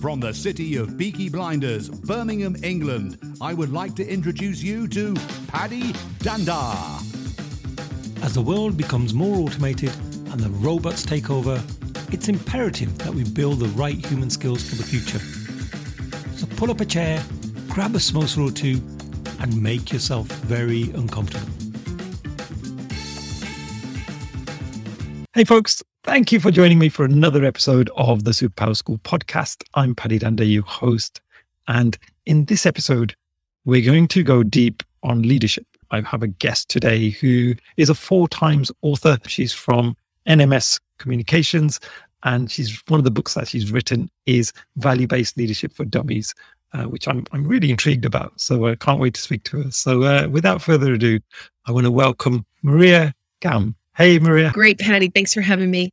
From the city of Peaky Blinders, Birmingham, England, I would like to introduce you to Paddy Dhanda. As the world becomes more automated and the robots take over, it's imperative that we build the right human skills for the future. So pull up a chair, grab a samosa or two, and make yourself very uncomfortable. Hey, folks, thank you for joining me for another episode of the Superpower School podcast. I'm Paddy Dhanda, your host. And in this episode, we're going to go deep on leadership. I have a guest today who is a four times author. She's from NMS Communications, and she's one of the books that she's written is Value Based Leadership for Dummies. Uh, which I'm I'm really intrigued about. So I can't wait to speak to her. So uh, without further ado, I want to welcome Maria Gamb. Hey, Maria. Great, Paddy. Thanks for having me.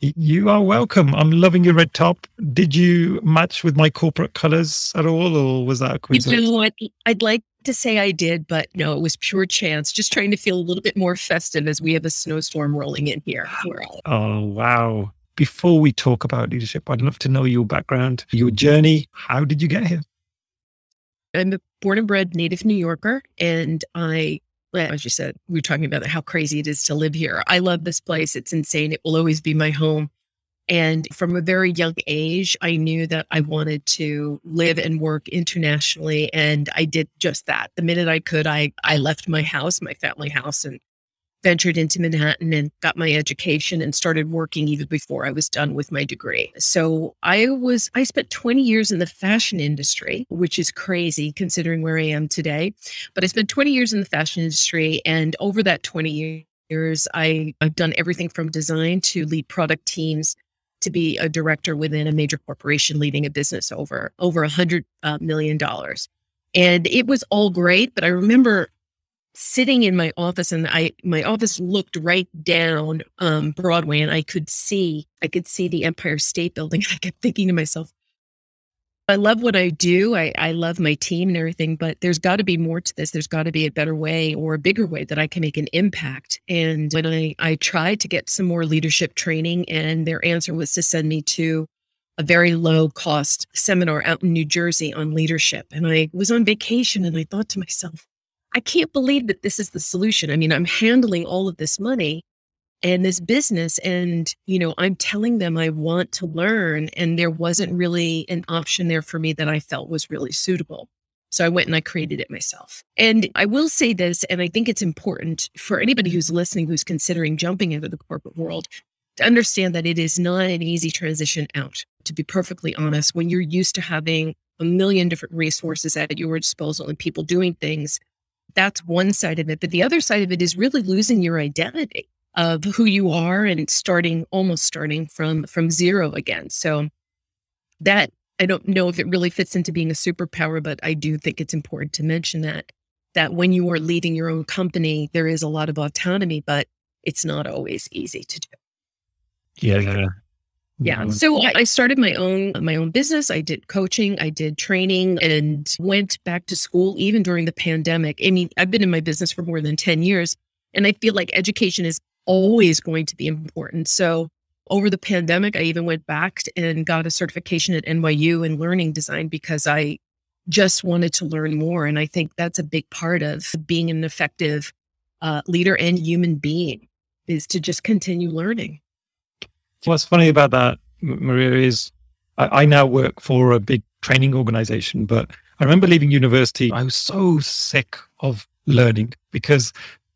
You are welcome. I'm loving your red top. Did you match with my corporate colors at all, or was that a coincidence? You know what? I'd like to say I did, but no, it was pure chance. Just trying to feel a little bit more festive as we have a snowstorm rolling in here. Oh, wow. Before we talk about leadership, I'd love to know your background, your journey. How did you get here? I'm a born and bred native New Yorker, and I, as you said, we were talking about how crazy it is to live here. I love this place. It's insane. It will always be my home. And from a very young age, I knew that I wanted to live and work internationally. And I did just that. The minute I could, I, I left my house, my family house, and ventured into Manhattan and got my education and started working even before I was done with my degree. So I was, I spent 20 years in the fashion industry, which is crazy considering where I am today. But I spent 20 years in the fashion industry. And over that 20 years, I, I've done everything from design to lead product teams to be a director within a major corporation leading a business over over a hundred uh, million dollars and it was all great but i remember sitting in my office and I my office looked right down um, Broadway and I could see I could see the Empire State Building. I kept thinking to myself, I love what I do. I, I love my team and everything, but there's got to be more to this. There's got to be a better way or a bigger way that I can make an impact. And when I, I tried to get some more leadership training, and their answer was to send me to a very low cost seminar out in New Jersey on leadership. And I was on vacation and I thought to myself, I can't believe that this is the solution. I mean, I'm handling all of this money and this business and you know i'm telling them i want to learn and there wasn't really an option there for me that i felt was really suitable. So i went and i created it myself. And i will say this and i think it's important for anybody who's listening who's considering jumping into the corporate world to understand that it is not an easy transition out to be perfectly honest. When you're used to having a million different resources at your disposal and people doing things that's one side of it. But the other side of it is really losing your identity of who you are and starting almost starting from from zero again. So that I don't know if it really fits into being a superpower, but I do think it's important to mention that that when you are leading your own company, there is a lot of autonomy, but it's not always easy to do. Yeah, yeah. Mm-hmm. So I started my own my own business. I did coaching, I did training and went back to school even during the pandemic. I mean, I've been in my business for more than 10 years and I feel like education is always going to be important. So over the pandemic, I even went back and got a certification at NYU in learning design because I just wanted to learn more. And I think that's a big part of being an effective uh, leader and human being is to just continue learning. What's funny about that, Maria, is I, I now work for a big training organization, but I remember leaving university, I was so sick of learning because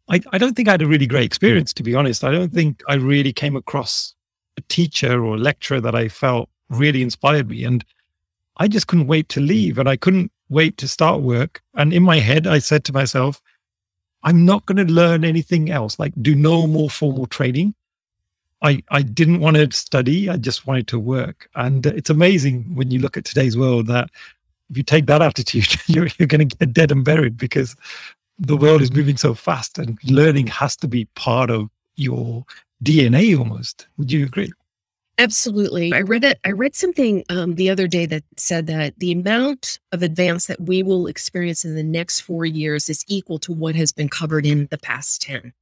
I, I don't think I had a really great experience, to be honest. I don't think I really came across a teacher or a lecturer that I felt really inspired me. And I just couldn't wait to leave and I couldn't wait to start work. And in my head, I said to myself, I'm not going to learn anything else, like do no more formal training. I, I didn't want to study. I just wanted to work. And it's amazing when you look at today's world that if you take that attitude, you're, you're going to get dead and buried because the world is moving so fast and learning has to be part of your DNA almost. Would you agree? Absolutely. I read it. I read something um, the other day that said that the amount of advance that we will experience in the next four years is equal to what has been covered in the past 10.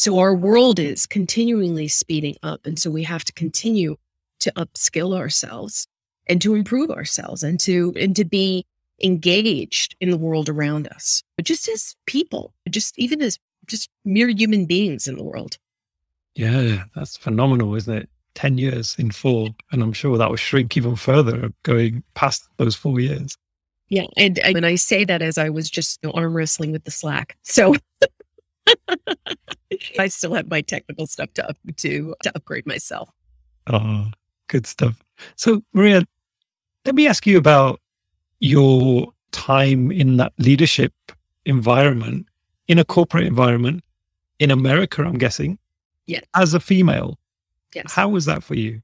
So our world is continually speeding up. And so we have to continue to upskill ourselves and to improve ourselves and to and to be engaged in the world around us, but just as people, just even as just mere human beings in the world. Yeah, that's phenomenal, isn't it? 10 years in full. And I'm sure that will shrink even further going past those four years. Yeah. And, and I say that as I was just you know, arm wrestling with the Slack. So I still have my technical stuff to, up, to, to upgrade myself. Oh, good stuff. So, Maria, let me ask you about your time in that leadership environment, in a corporate environment in America, I'm guessing. Yes. As a female. Yes. How was that for you?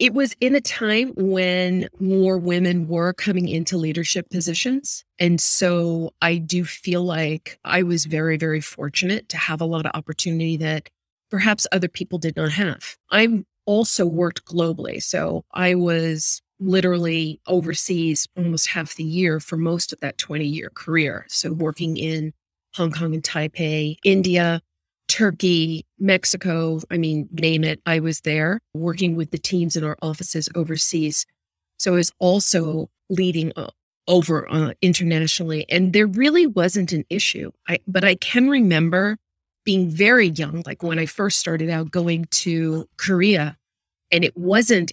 It was in a time when more women were coming into leadership positions. And so I do feel like I was very, very fortunate to have a lot of opportunity that perhaps other people did not have. I also worked globally. So I was literally overseas almost half the year for most of that 20 year career. So working in Hong Kong and Taipei, India, Turkey, Mexico, I mean, name it. I was there working with the teams in our offices overseas. So I was also leading uh, over uh, internationally. And there really wasn't an issue. I, but I can remember being very young, like when I first started out going to Korea, and it wasn't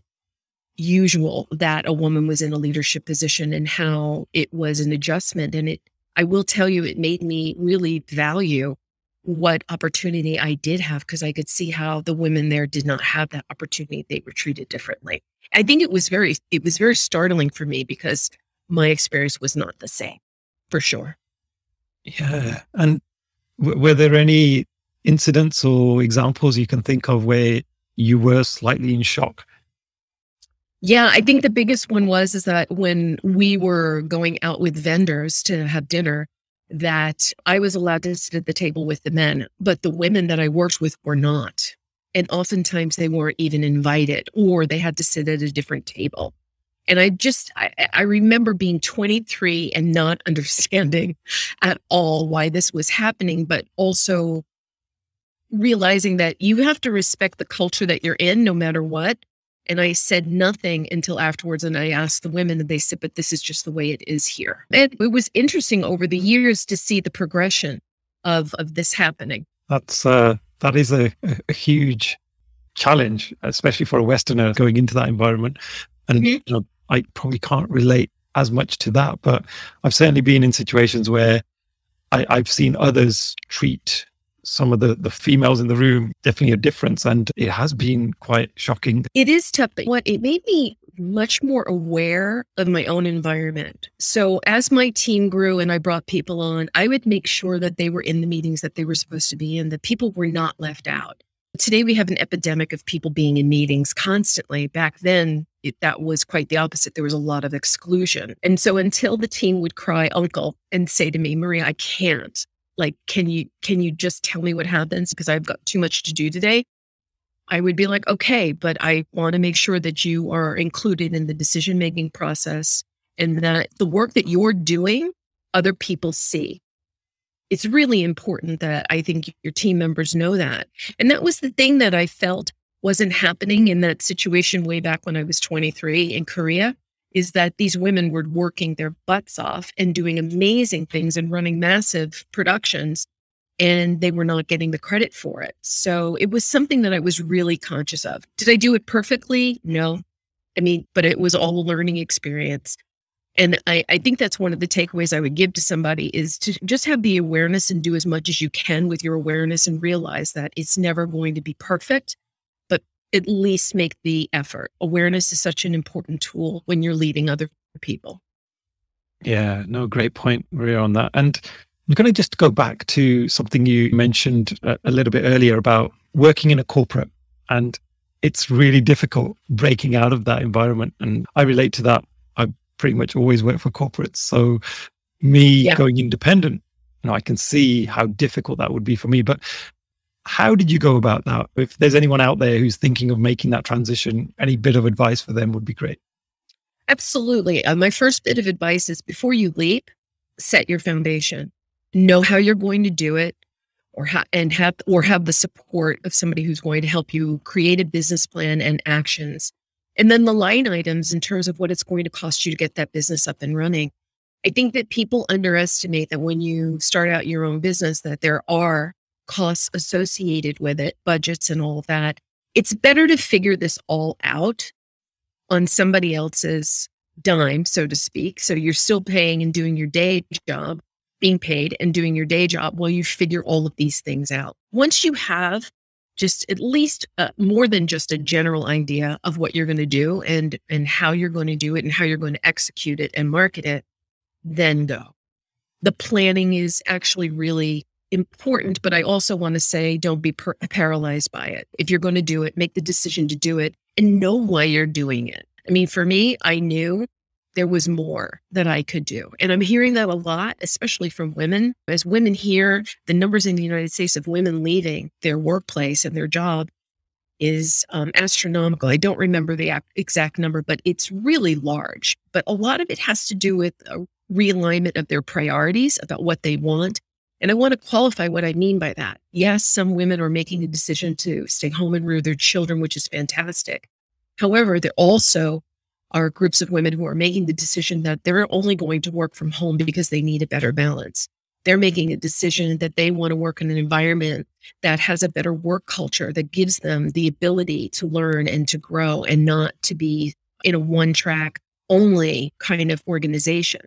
usual that a woman was in a leadership position and how it was an adjustment. And it, I will tell you, it made me really value what opportunity I did have because I could see how the women there did not have that opportunity. They were treated differently. I think it was very, it was very startling for me because my experience was not the same for sure. Yeah. And w- were there any incidents or examples you can think of where you were slightly in shock yeah, I think the biggest one was is that when we were going out with vendors to have dinner, that I was allowed to sit at the table with the men, but the women that I worked with were not. And oftentimes they weren't even invited or they had to sit at a different table. And I just, I, I, remember being 23 and not understanding at all why this was happening, but also realizing that you have to respect the culture that you're in no matter what. And I said nothing until afterwards. And I asked the women, and they said, but this is just the way it is here. And it was interesting over the years to see the progression of, of this happening. That's, uh, that is a, a huge challenge, especially for a Westerner going into that environment. And, mm-hmm. you know, I probably can't relate as much to that, but I've certainly been in situations where I, I've seen others treat some of the, the females in the room, definitely a difference. And it has been quite shocking. It is tough, but what it made me much more aware of my own environment. So as my team grew and I brought people on, I would make sure that they were in the meetings that they were supposed to be in, that people were not left out. Today we have an epidemic of people being in meetings constantly. Back then, it, that was quite the opposite. There was a lot of exclusion. And so until the team would cry uncle and say to me, Maria, I can't, like can you can you just tell me what happens? Because i've got too much to do today. I would be like okay but i want to make sure that you are included in the decision making process and that the work that you're doing other people see. It's really important that i think your team members know that. And that was the thing that i felt wasn't happening in that situation way back when i was 23 in korea is that these women were working their butts off and doing amazing things and running massive productions and they were not getting the credit for it. So it was something that I was really conscious of. Did I do it perfectly? No. I mean, but it was all a learning experience. And I, I think that's one of the takeaways I would give to somebody is to just have the awareness and do as much as you can with your awareness and realize that it's never going to be perfect at least make the effort. Awareness is such an important tool when you're leading other people. Yeah, no, great point, Maria, on that. And I'm going to just go back to something you mentioned a, a little bit earlier about working in a corporate. And it's really difficult breaking out of that environment. And I relate to that. I pretty much always work for corporates. So me yeah. going independent, you know, I can see how difficult that would be for me. But how did you go about that? If there's anyone out there who's thinking of making that transition, any bit of advice for them would be great. Absolutely. Uh, my first bit of advice is before you leap, set your foundation. Know how you're going to do it or ha- and have or have the support of somebody who's going to help you create a business plan and actions And then the line items in terms of what it's going to cost you to get that business up and running. I think that people underestimate that when you start out your own business, that there are costs associated with it, budgets and all that. It's better to figure this all out on somebody else's dime, so to speak. So you're still paying and doing your day job, being paid and doing your day job while you figure all of these things out. Once you have just at least uh, more than just a general idea of what you're going to do and and how you're going to do it and how you're going to execute it and market it then go the planning is actually really important but i also want to say don't be per- paralyzed by it if you're going to do it make the decision to do it and know why you're doing it i mean for me i knew there was more that I could do. And I'm hearing that a lot, especially from women. As women hear the numbers in the United States of women leaving their workplace and their job is um, astronomical. I don't remember the exact number, but it's really large. But a lot of it has to do with a realignment of their priorities about what they want. And I want to qualify what I mean by that. Yes, some women are making the decision to stay home and rear their children, which is fantastic. However, they're also are groups of women who are making the decision that they're only going to work from home because they need a better balance. They're making a decision that they want to work in an environment that has a better work culture that gives them the ability to learn and to grow and not to be in a one track only kind of organization.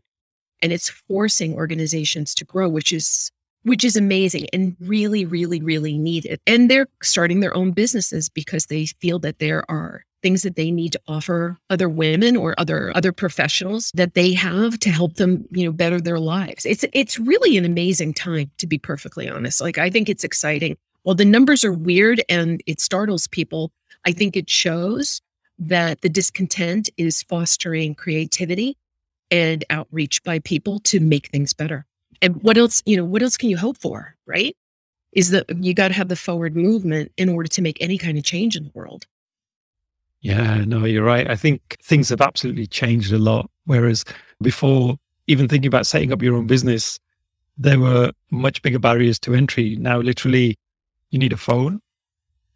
And it's forcing organizations to grow, which is which is amazing and really, really, really needed. And they're starting their own businesses because they feel that there are things that they need to offer other women or other other professionals that they have to help them you know better their lives. It's it's really an amazing time to be perfectly honest. Like i think it's exciting. While the numbers are weird and it startles people i think it shows that the discontent is fostering creativity and outreach by people to make things better and what else you know what else can you hope for right is that you got to have the forward movement in order to make any kind of change in the world yeah, no, you're right. I think things have absolutely changed a lot. Whereas before, even thinking about setting up your own business, there were much bigger barriers to entry. Now, literally, you need a phone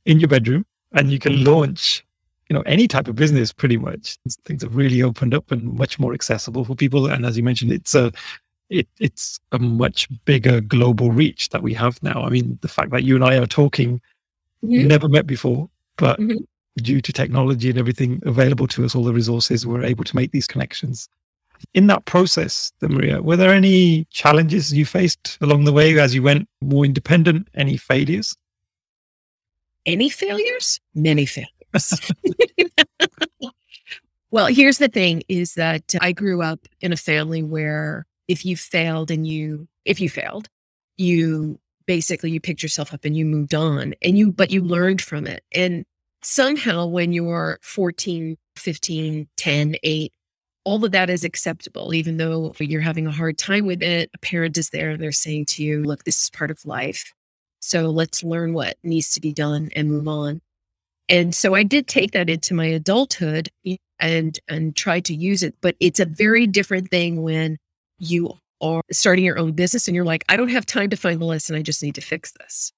in your bedroom and you can launch, you know, any type of business pretty much. Things have really opened up and much more accessible for people. And as you mentioned, it's a, it, it's a much bigger global reach that we have now. I mean, the fact that you and I are talking, mm-hmm. never met before, but mm-hmm due to technology and everything available to us, all the resources, we're able to make these connections. In that process, Maria, were there any challenges you faced along the way as you went more independent? Any failures? Any failures? Many failures. well, here's the thing is that I grew up in a family where if you failed and you, if you failed, you basically you picked yourself up and you moved on and you, but you learned from it. And somehow when you're 14, 15, 10, 8, all of that is acceptable, even though you're having a hard time with it. A parent is there and they're saying to you, look, this is part of life. So let's learn what needs to be done and move on. And so I did take that into my adulthood and and try to use it. But it's a very different thing when you are starting your own business and you're like, I don't have time to find the lesson. I just need to fix this.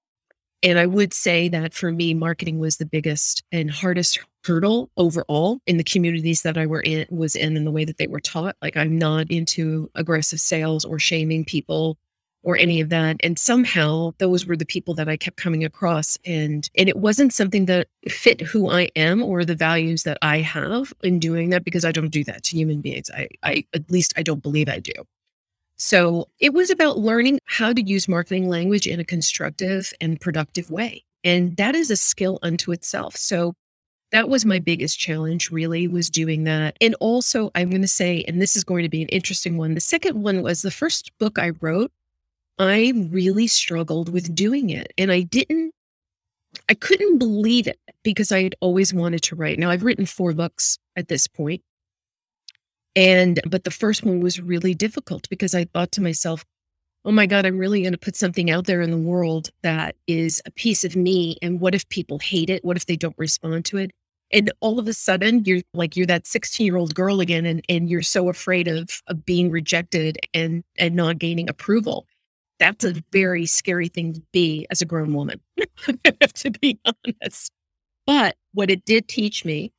And I would say that for me, marketing was the biggest and hardest hurdle overall in the communities that I were in was in and the way that they were taught. Like I'm not into aggressive sales or shaming people or any of that. And somehow those were the people that I kept coming across. And and it wasn't something that fit who I am or the values that I have in doing that because I don't do that to human beings. I I at least I don't believe I do. So it was about learning how to use marketing language in a constructive and productive way. And that is a skill unto itself. So that was my biggest challenge really was doing that. And also I'm going to say and this is going to be an interesting one. The second one was the first book I wrote. I really struggled with doing it and I didn't I couldn't believe it because I had always wanted to write. Now I've written four books at this point and, but the first one was really difficult because I thought to myself, oh my God, I'm really going to put something out there in the world that is a piece of me. And what if people hate it? What if they don't respond to it? And all of a sudden, you're like, you're that 16 year old girl again, and, and you're so afraid of, of being rejected and, and not gaining approval. That's a very scary thing to be as a grown woman, to be honest. But what it did teach me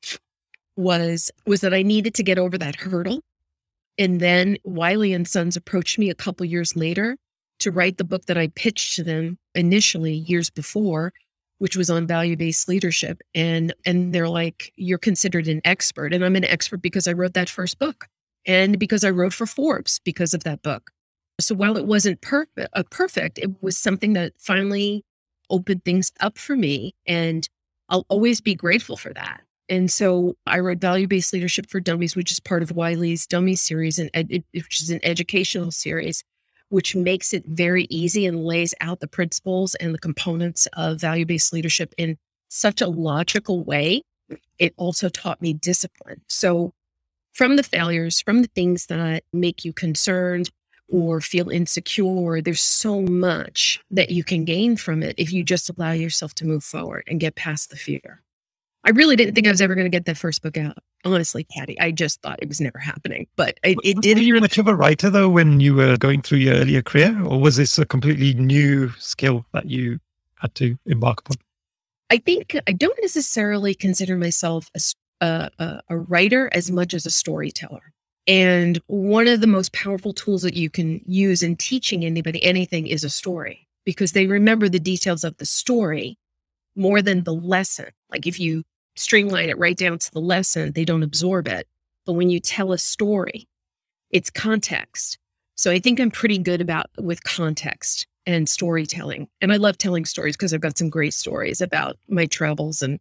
was was that I needed to get over that hurdle. And then Wiley and Sons approached me a couple years later to write the book that I pitched to them initially years before, which was on value-based leadership. And and they're like, you're considered an expert. And I'm an expert because I wrote that first book and because I wrote for Forbes because of that book. So while it wasn't perfect, uh, perfect, it was something that finally opened things up for me. And I'll always be grateful for that. And so I wrote Value Based Leadership for Dummies, which is part of Wiley's Dummy series, and ed- which is an educational series, which makes it very easy and lays out the principles and the components of value based leadership in such a logical way. It also taught me discipline. So, from the failures, from the things that make you concerned, or feel insecure. There's so much that you can gain from it if you just allow yourself to move forward and get past the fear. I really didn't think I was ever going to get that first book out. Honestly, Paddy, I just thought it was never happening, but it, it did. Were you much of a writer though when you were going through your earlier career, or was this a completely new skill that you had to embark upon? I think I don't necessarily consider myself a, a, a writer as much as a storyteller. And one of the most powerful tools that you can use in teaching anybody anything is a story because they remember the details of the story more than the lesson. Like if you streamline it right down to the lesson, they don't absorb it. But when you tell a story, it's context. So I think I'm pretty good about with context and storytelling. And I love telling stories because I've got some great stories about my travels and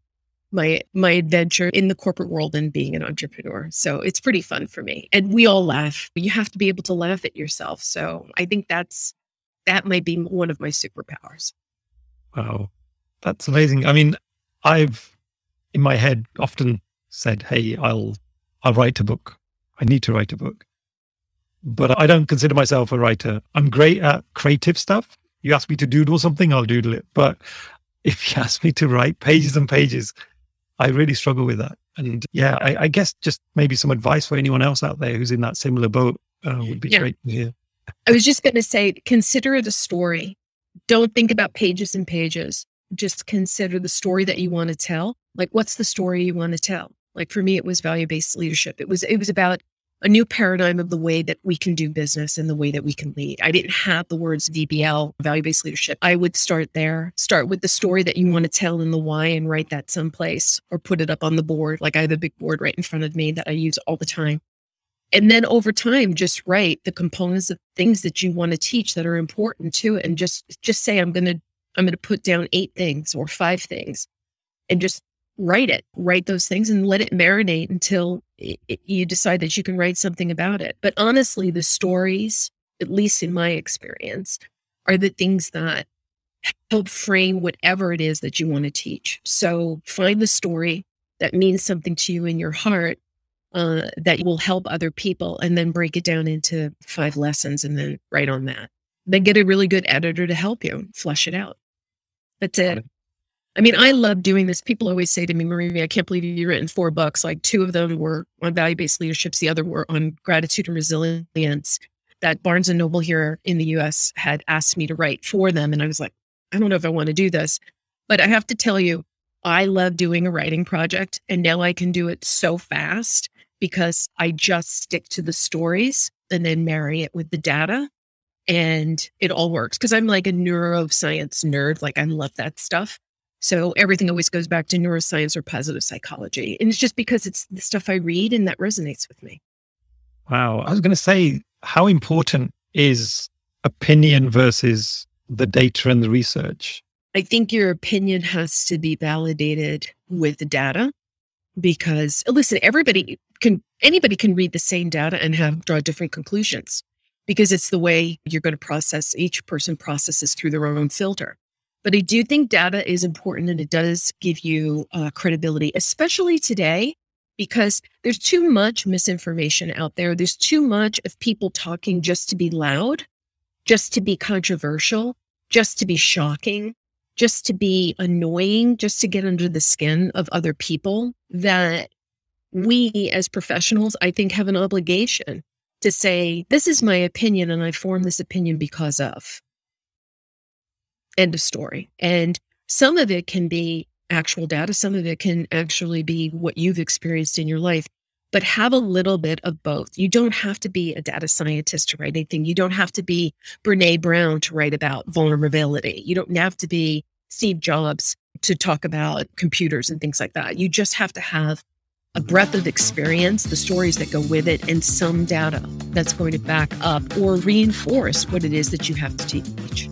my my adventure in the corporate world and being an entrepreneur. So it's pretty fun for me. And we all laugh. You have to be able to laugh at yourself. So I think that's that might be one of my superpowers. Wow. That's amazing. I mean, I've in my head often said, "Hey, I'll I'll write a book. I need to write a book." But I don't consider myself a writer. I'm great at creative stuff. You ask me to doodle something, I'll doodle it. But if you ask me to write pages and pages, I really struggle with that. And yeah, I, I, guess just maybe some advice for anyone else out there who's in that similar boat uh, would be yeah. great to hear. I was just going to say, consider it a story. Don't think about pages and pages. Just consider the story that you want to tell. Like, what's the story you want to tell? Like for me, it was value based leadership. It was it was about a new paradigm of the way that we can do business and the way that we can lead. I didn't have the words VBL, value based leadership. I would start there, start with the story that you want to tell and the why and write that someplace or put it up on the board. Like I have a big board right in front of me that I use all the time. And then over time, just write the components of things that you want to teach that are important to it. And just, just say, I'm going to, I'm going to put down eight things or five things and just write it, write those things and let it marinate until it, it, you decide that you can write something about it. But honestly, the stories, at least in my experience, are the things that help frame whatever it is that you want to teach. So find the story that means something to you in your heart uh, that will help other people and then break it down into five lessons and then write on that. Then get a really good editor to help you flesh it out. That's it. I mean, I love doing this. People always say to me, Marie, I can't believe you've written four books. Like two of them were on value based leaderships, the other were on gratitude and resilience. That Barnes and Noble here in the US had asked me to write for them. And I was like, I don't know if I want to do this. But I have to tell you, I love doing a writing project. And now I can do it so fast because I just stick to the stories and then marry it with the data. And it all works because I'm like a neuroscience nerd. Like I love that stuff. So everything always goes back to neuroscience or positive psychology. And it's just because it's the stuff I read and that resonates with me. Wow. I was going to say, how important is opinion versus the data and the research? I think your opinion has to be validated with the data because listen, everybody can, anybody can read the same data and have draw different conclusions because it's the way you're going to process, each person processes through their own filter. But I do think data is important and it does give you uh, credibility, especially today, because there's too much misinformation out there. There's too much of people talking just to be loud, just to be controversial, just to be shocking, just to be annoying, just to get under the skin of other people that we as professionals, I think, have an obligation to say, this is my opinion and I form this opinion because of. End of story. And some of it can be actual data. Some of it can actually be what you've experienced in your life, but have a little bit of both. You don't have to be a data scientist to write anything. You don't have to be Brene Brown to write about vulnerability. You don't have to be Steve Jobs to talk about computers and things like that. You just have to have a breadth of experience, the stories that go with it, and some data that's going to back up or reinforce what it is that you have to teach.